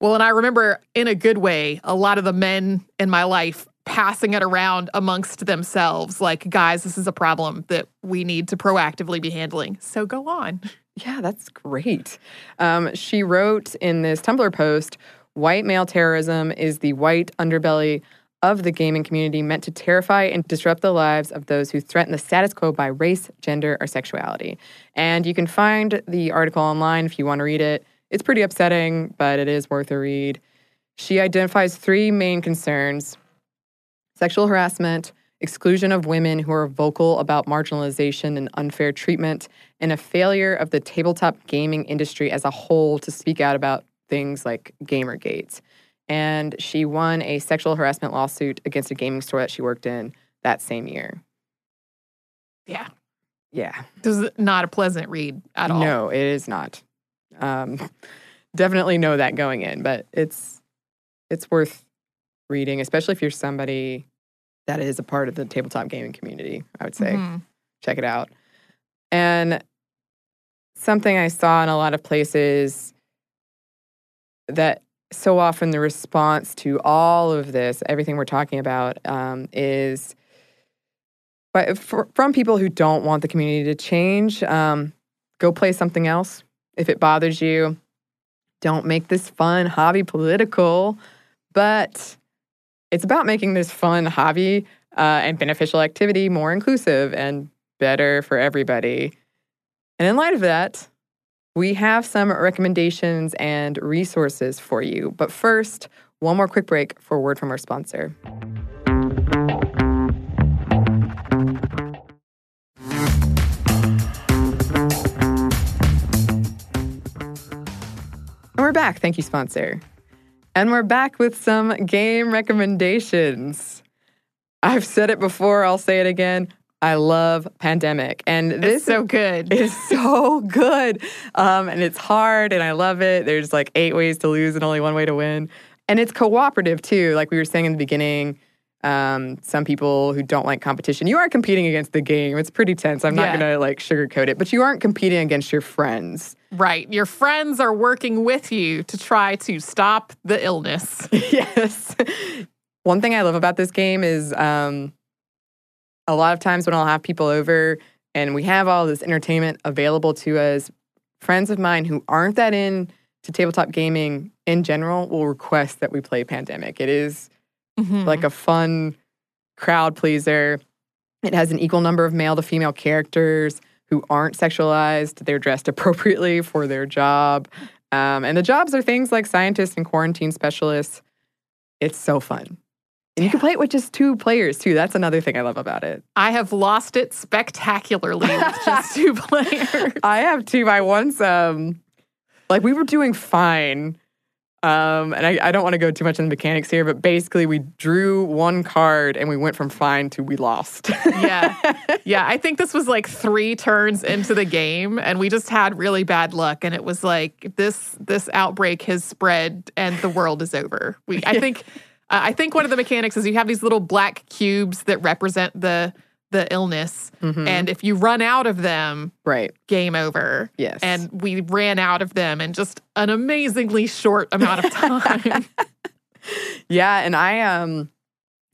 Well, and I remember in a good way, a lot of the men in my life passing it around amongst themselves like, guys, this is a problem that we need to proactively be handling. So go on. Yeah, that's great. Um, she wrote in this Tumblr post White male terrorism is the white underbelly of the gaming community meant to terrify and disrupt the lives of those who threaten the status quo by race, gender, or sexuality. And you can find the article online if you want to read it. It's pretty upsetting, but it is worth a read. She identifies three main concerns sexual harassment, exclusion of women who are vocal about marginalization and unfair treatment, and a failure of the tabletop gaming industry as a whole to speak out about things like Gamergate. And she won a sexual harassment lawsuit against a gaming store that she worked in that same year. Yeah. Yeah. This is not a pleasant read at all. No, it is not. Um, [laughs] definitely know that going in, but it's it's worth reading, especially if you're somebody that is a part of the tabletop gaming community. I would say Mhm. check it out. And something I saw in a lot of places that so often the response to all of this, everything we're talking about, um, is but for, from people who don't want the community to change, um, go play something else. If it bothers you, don't make this fun hobby political. But it's about making this fun hobby uh, and beneficial activity more inclusive and better for everybody. And in light of that, we have some recommendations and resources for you. But first, one more quick break for a word from our sponsor. We're back. Thank you, sponsor. And we're back with some game recommendations. I've said it before, I'll say it again. I love Pandemic. And this [laughs] It's so good. is so good. Um, and it's hard, and I love it. There's like eight ways to lose and only one way to win. And it's cooperative too. Like we were saying in the beginning, um, some people who don't like competition, you are competing against the game. It's pretty tense. I'm not Yeah. going to like sugarcoat it, but you aren't competing against your friends. Right. Your friends are working with you to try to stop the illness. [laughs] yes. One thing I love about this game is um, a lot of times when I'll have people over and we have all this entertainment available to us, friends of mine who aren't that in to tabletop gaming in general will request that we play Pandemic. It is Mhm. like a fun crowd pleaser. It has an equal number of male to female characters who aren't sexualized. They're dressed [laughs] appropriately for their job. Um, and the jobs are things like scientists and quarantine specialists. It's so fun. And you can play it with just two players too. That's another thing I love about it. I have lost it spectacularly [laughs] with just two players. I have two. I once, um, like, we were doing fine. Um, and I, I don't want to go too much in the mechanics here, but basically, we drew one card and we went from fine to we lost. Yeah. [laughs] Yeah. I think this was like three turns into the game and we just had really bad luck. And it was like this this outbreak has spread and the world is over. We I [laughs] think uh, I think one of the mechanics is you have these little black cubes that represent the the illness. Mhm. And if you run out of them, right. game over. Yes. And we ran out of them in just an amazingly short amount of [laughs] time. Yeah, and I um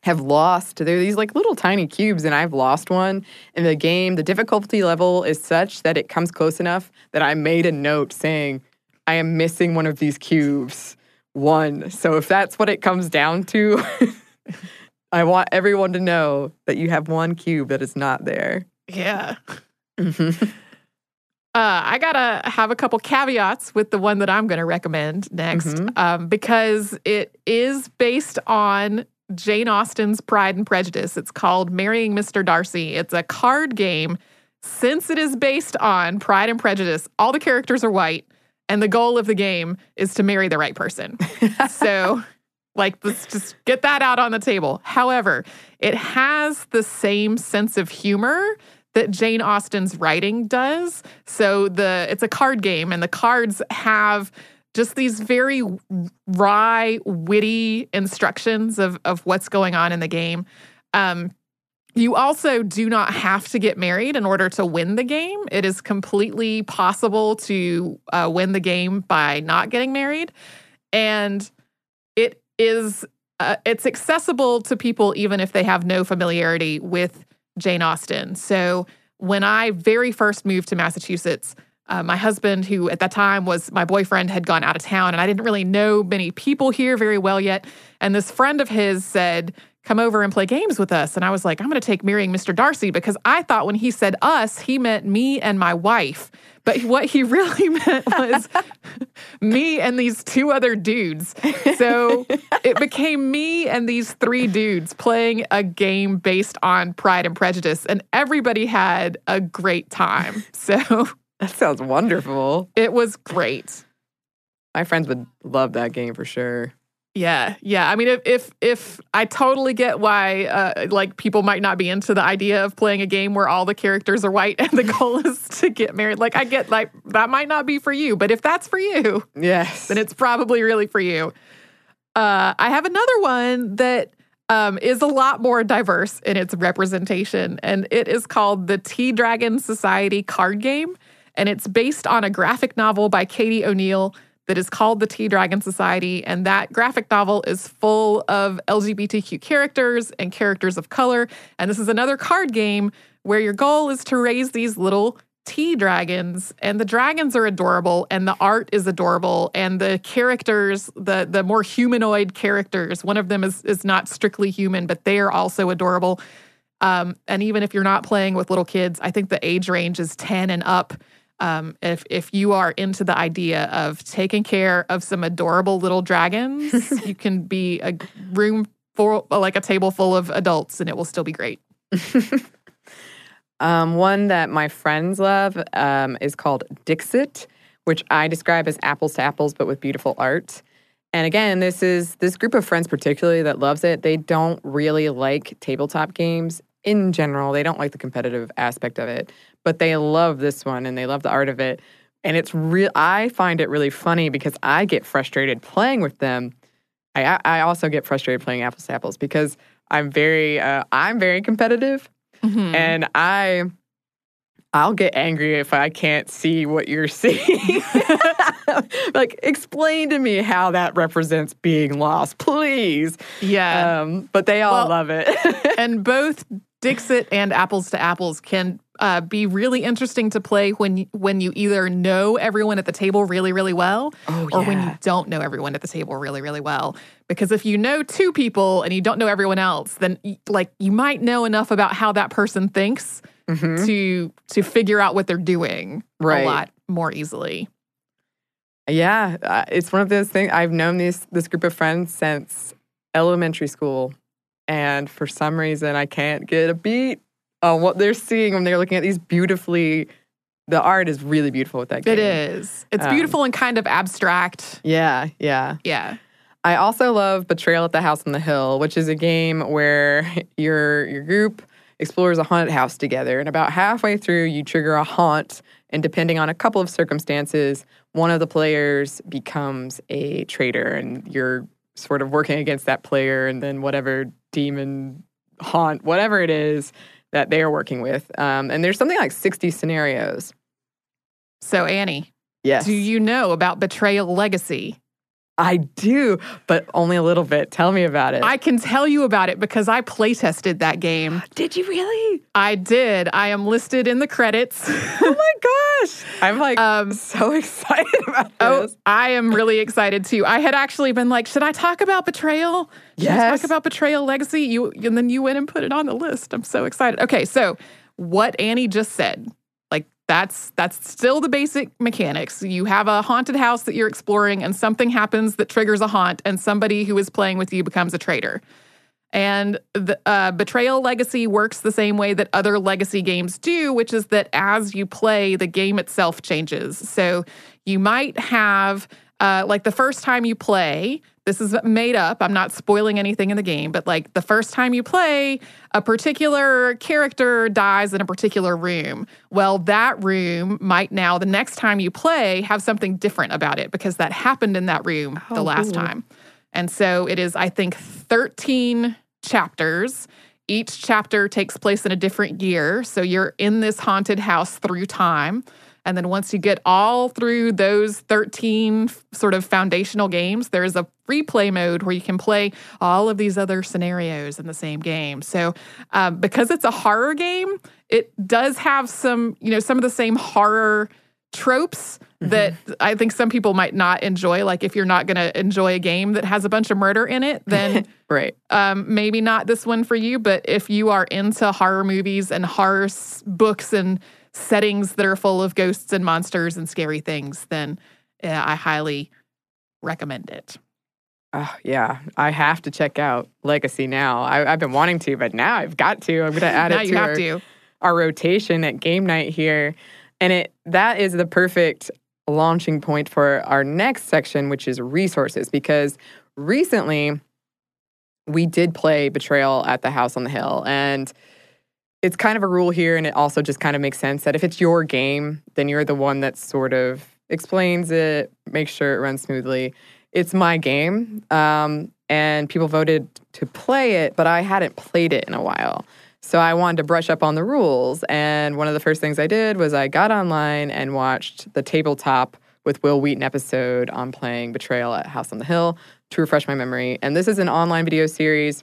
have lost. They're these like little tiny cubes, and I've lost one in the game. The difficulty level is such that it comes close enough that I made a note saying, I am missing one of these cubes. One. So if that's what it comes down to, [laughs] I want everyone to know that you have one cube that is not there. yeah. Mhm. Uh, I gotta have a couple caveats with the one that I'm gonna recommend next, Mhm. um, because it is based on Jane Austen's Pride and Prejudice. It's called Marrying Mr. Darcy. It's a card game. Since it is based on Pride and Prejudice, all the characters are white, and the goal of the game is to marry the right person. [laughs] so, like, let's just get that out on the table. However, it has the same sense of humor that Jane Austen's writing does. So the it's a card game and the cards have just these very wry, witty instructions of of what's going on in the game. Um, you also do not have to get married in order to win the game. It is completely possible to uh, win the game by not getting married, and is uh, it's accessible to people even if they have no familiarity with Jane Austen. So when I very first moved to Massachusetts, uh, my husband, who at that time was my boyfriend, had gone out of town, and I didn't really know many people here very well yet. And this friend of his said, Come over and play games with us. And I was like, I'm going to take marrying Mr. Darcy because I thought when he said us, he meant me and my wife. But what he [laughs] really meant was me and these two other dudes. So [laughs] it became me and these three dudes playing a game based on Pride and Prejudice. And everybody had a great time. So [laughs] that sounds wonderful. It was great. My friends would love that game for sure. Yeah, yeah. I mean, if if if I totally get why, uh, like people might not be into the idea of playing a game where all the characters are white [laughs] and the goal is to get married. Like, I get like that might not be for you, but if that's for you, yes, then it's probably really for you. Uh, I have another one that um, is a lot more diverse in its representation, and it is called the Tea Dragon Society card game, and it's based on a graphic novel by Katie O'Neill that is called the Tea Dragon Society. And that graphic novel is full of LGBTQ characters and characters of color. And this is another card game where your goal is to raise these little tea dragons and the dragons are adorable and the art is adorable and the characters the the more humanoid characters one of them is is not strictly human but they are also adorable um, and even if you're not playing with little kids i think the age range is 10 and up um, if if you are into the idea of taking care of some adorable little dragons, [laughs] you can be a room for like a table full of adults, and it will still be great. [laughs] um, one that my friends love um, is called Dixit, which I describe as apples to apples, but with beautiful art. And again, this is this group of friends particularly that loves it. They don't really like tabletop games in general. They don't like the competitive aspect of it, but they love this one and they love the art of it. And it's real. I find it really funny because I get frustrated playing with them. I I also get frustrated playing apples to apples because I'm very uh, I'm very competitive, mm-hmm. and I I'll get angry if I can't see what you're [laughs] seeing. [laughs] like, explain to me how that represents being lost, please. Yeah. Um, but they all well, love it. [laughs] and both Dixit and Apples to Apples can uh, be really interesting to play when when you either know everyone at the table really really well oh, or yeah. when you don't know everyone at the table really really well because if you know two people and you don't know everyone else then like you might know enough about how that person thinks mm-hmm. to to figure out what they're doing right. a lot more easily yeah uh, it's one of those things i've known this this group of friends since elementary school and for some reason I can't get a beat on what they're seeing when they're looking at these beautifully. The art is really beautiful with that game. It is. It's um, beautiful and kind of abstract. Yeah, yeah, yeah. I also love Betrayal at the House on the Hill, which is a game where [laughs] your your group explores a haunted house together, and about halfway through, you trigger a haunt, and depending on a couple of circumstances, one of the players becomes a traitor, and you're sort of working against that player, and then whatever demon haunt, whatever it is that they are working with. Um, and there's something like 60 scenarios. So, Annie, yes. do you know about Betrayal Legacy? I do, but only a little bit. Tell me about it. I can tell you about it because I play tested that game. Did you really? I did. I am listed in the credits. [laughs] oh my gosh. I'm like um, so [laughs] excited about oh, this. Oh, I am really excited too. I had actually been like, should I talk about betrayal? Should yes. I talk about betrayal legacy? You and then you went and put it on the list. I'm so excited. Okay, so what Annie just said that's that's still the basic mechanics. You have a haunted house that you're exploring and something happens that triggers a haunt and somebody who is playing with you becomes a traitor. And the uh, Betrayal Legacy works the same way that other legacy games do, which is that as you play, the game itself changes. So you might have uh, like the first time you play, this is made up. I'm not spoiling anything in the game, but like the first time you play, a particular character dies in a particular room. Well, that room might now, the next time you play, have something different about it because that happened in that room Oh, the last cool. time. And so it is, I think, 13 chapters. Each chapter takes place in a different year. So you're in this haunted house through time. And then once you get all through those 13 sort of foundational games, there's a free play mode where you can play all of these other scenarios in the same game. So um, because it's a horror game, it does have some, you know, some of the same horror tropes that I think some people might not enjoy. Like if you're not going to enjoy a game that has a bunch of murder in it, then [laughs] Right. um, maybe not this one for you, but if you are into horror movies and horror books and settings that are full of ghosts and monsters and scary things, then uh, I highly recommend it. Oh, yeah. I have to check out Legacy now. I, I've been wanting to, but now I've got to. I'm going to add [laughs] it to have our, to. our rotation at game night here. And it that is the perfect launching point for our next section, which is resources, because recently we did play Betrayal at the House on the Hill. And it's kind of a rule here, and it also just kind of makes sense that if it's your game, then you're the one that sort of explains it, makes sure it runs smoothly. It's my game, um, and people voted to play it, but I hadn't played it in a while. So I wanted to brush up on the rules. And one of the first things I did was I got online and watched the tabletop with Wil Wheaton episode on playing Betrayal at House on the Hill to refresh my memory. And this is an online video series.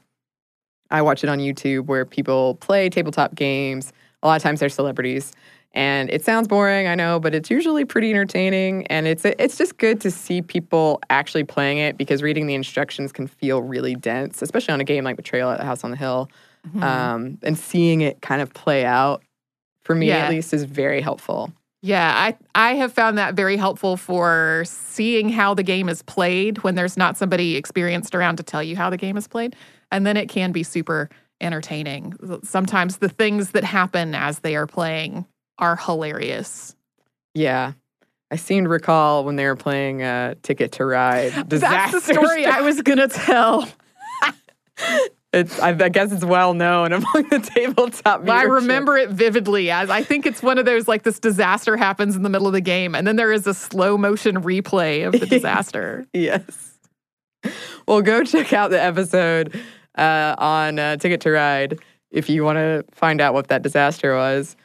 I watch it on YouTube where people play tabletop games. A lot of times they're celebrities. And it sounds boring, I know, but it's usually pretty entertaining. And it's it's just good to see people actually playing it because reading the instructions can feel really dense, especially on a game like Betrayal at the House on the Hill. Mhm. Um, and seeing it kind of play out for me Yeah. at least is very helpful. Yeah, I I have found that very helpful for seeing how the game is played when there's not somebody experienced around to tell you how the game is played. And then it can be super entertaining. Sometimes the things that happen as they are playing are hilarious. Yeah. I seem to recall when they were playing uh, Ticket to Ride. [gasps] That's the story I was going to tell. [laughs] It's, I, I guess it's well known [laughs] among the tabletop. I remember it vividly as I think it's one of those like this disaster happens in the middle of the game and then there is a slow motion replay of the [laughs] disaster. Yes. Well, go check out the episode uh, on uh, Ticket to Ride if you want to find out what that disaster was.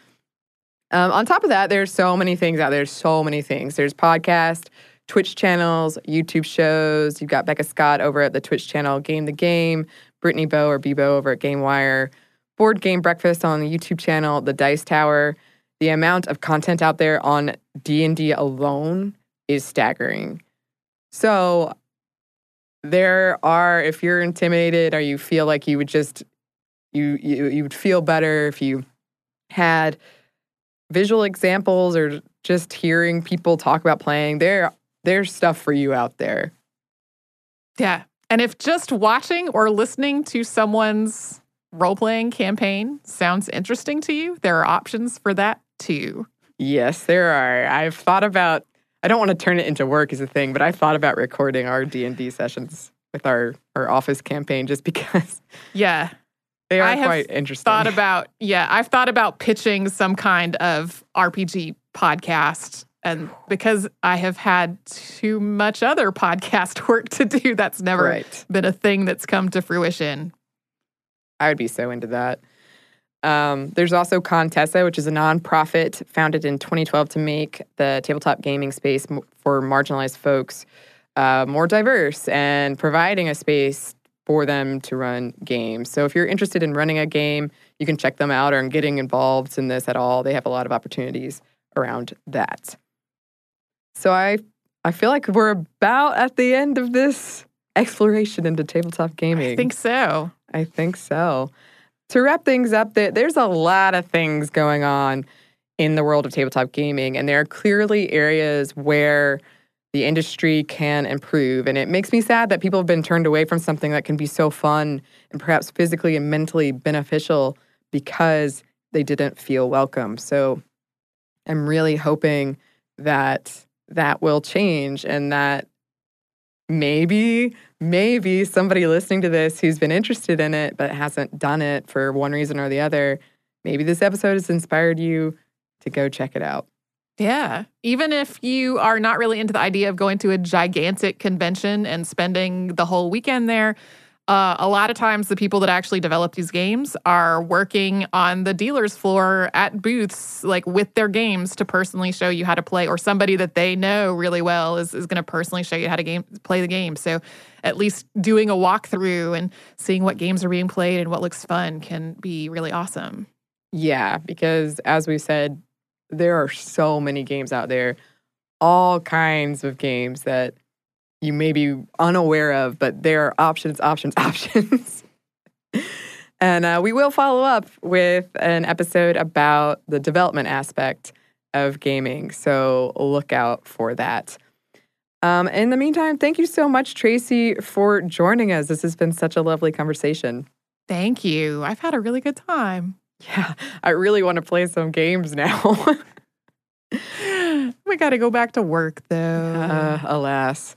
Um, on top of that, there's so many things out there. So many things. There's podcast, Twitch channels, YouTube shows. You've got Becca Scott over at the Twitch channel Game the Game, Brittany Bow or Bebo over at GameWire, Board Game Breakfast on the YouTube channel, The Dice Tower. The amount of content out there on D&D alone is staggering. So there are if you're intimidated or you feel like you would just you you you would feel better if you had visual examples or just hearing people talk about playing there there's stuff for you out there Yeah. And if just watching or listening to someone's role playing campaign sounds interesting to you, there are options for that too. yes there are i've thought about i don't want to turn it into work as a thing but i thought about recording our d&d sessions with our our office campaign just because [laughs] Yeah. they are I have quite interesting Thought about, yeah, I've thought about pitching some kind of RPG podcast. And because I have had too much other podcast [laughs] work to do, that's never right been a thing that's come to fruition. I would be so into that. Um, there's also Contessa, which is a nonprofit founded in 2012 to make the tabletop gaming space for marginalized folks uh, more diverse and providing a space for them to run games. So if you're interested in running a game, you can check them out or in getting involved in this at all. They have a lot of opportunities around that. So I I feel like we're about at the end of this exploration into tabletop gaming. I think so. I think so. To wrap things up, there's a lot of things going on in the world of tabletop gaming, and there are clearly areas where the industry can improve. And it makes me sad that people have been turned away from something that can be so fun and perhaps physically and mentally beneficial because they didn't feel welcome. So I'm really hoping that that will change and that maybe, maybe somebody listening to this who's been interested in it but hasn't done it for one reason or the other, maybe this episode has inspired you to go check it out. Yeah. Even if you are not really into the idea of going to a gigantic convention and spending the whole weekend there, uh, a lot of times the people that actually develop these games are working on the dealer's floor at booths, like with their games to personally show you how to play, or somebody that they know really well is, is going to personally show you how to game play the game. So at least doing a walkthrough and seeing what games are being played and what looks fun can be really awesome. Yeah, because as we said, there are so many games out there, all kinds of games that you may be unaware of, but there are options, options, [laughs] options. and uh, we will follow up with an episode about the development aspect of gaming. So look out for that. Um, in the meantime, thank you so much, Tracy, for joining us. This has been such a lovely conversation. Thank you. I've had a really good time. Yeah, I really want to play some games now. [laughs] we got to go back to work, though. Uh, [laughs] alas.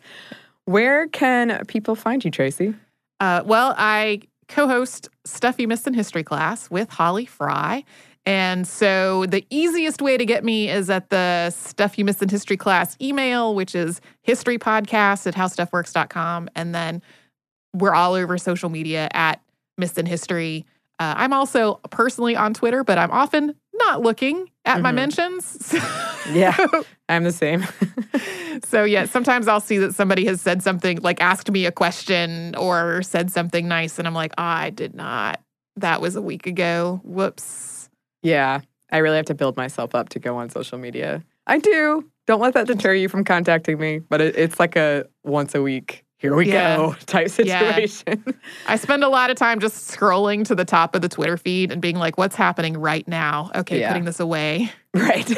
Where can people find you, Tracy? Uh, well, I co host Stuff You Missed in History class with Holly Fry. And so the easiest way to get me is at the Stuff You Missed in History class email, which is historypodcast at howstuffworks.com. And then we're all over social media at Missed in History. Uh, I'm also personally on Twitter, but I'm often not looking at mm-hmm. my mentions. [laughs] yeah, I'm the same. [laughs] so, yeah, sometimes I'll see that somebody has said something, like asked me a question or said something nice, and I'm like, oh, I did not. That was a week ago. Whoops. Yeah, I really have to build myself up to go on social media. I do. Don't let that deter you from contacting me, but it, it's like a once a week here we yeah. go [laughs] type situation. Yeah. I spend a lot of time just scrolling to the top of the Twitter feed and being like, what's happening right now? Okay, yeah. putting this away. [laughs] [laughs] Right.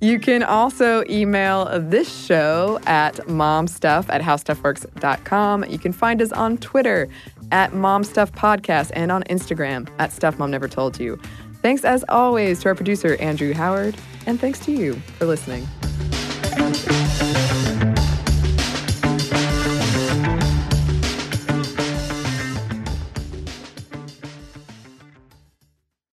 you can also email this show at momstuff at howstuffworks.com. You can find us on Twitter at momstuffpodcast and on Instagram at stuff mom never told you. Thanks as always to our producer, Andrew Howard, and thanks to you for listening.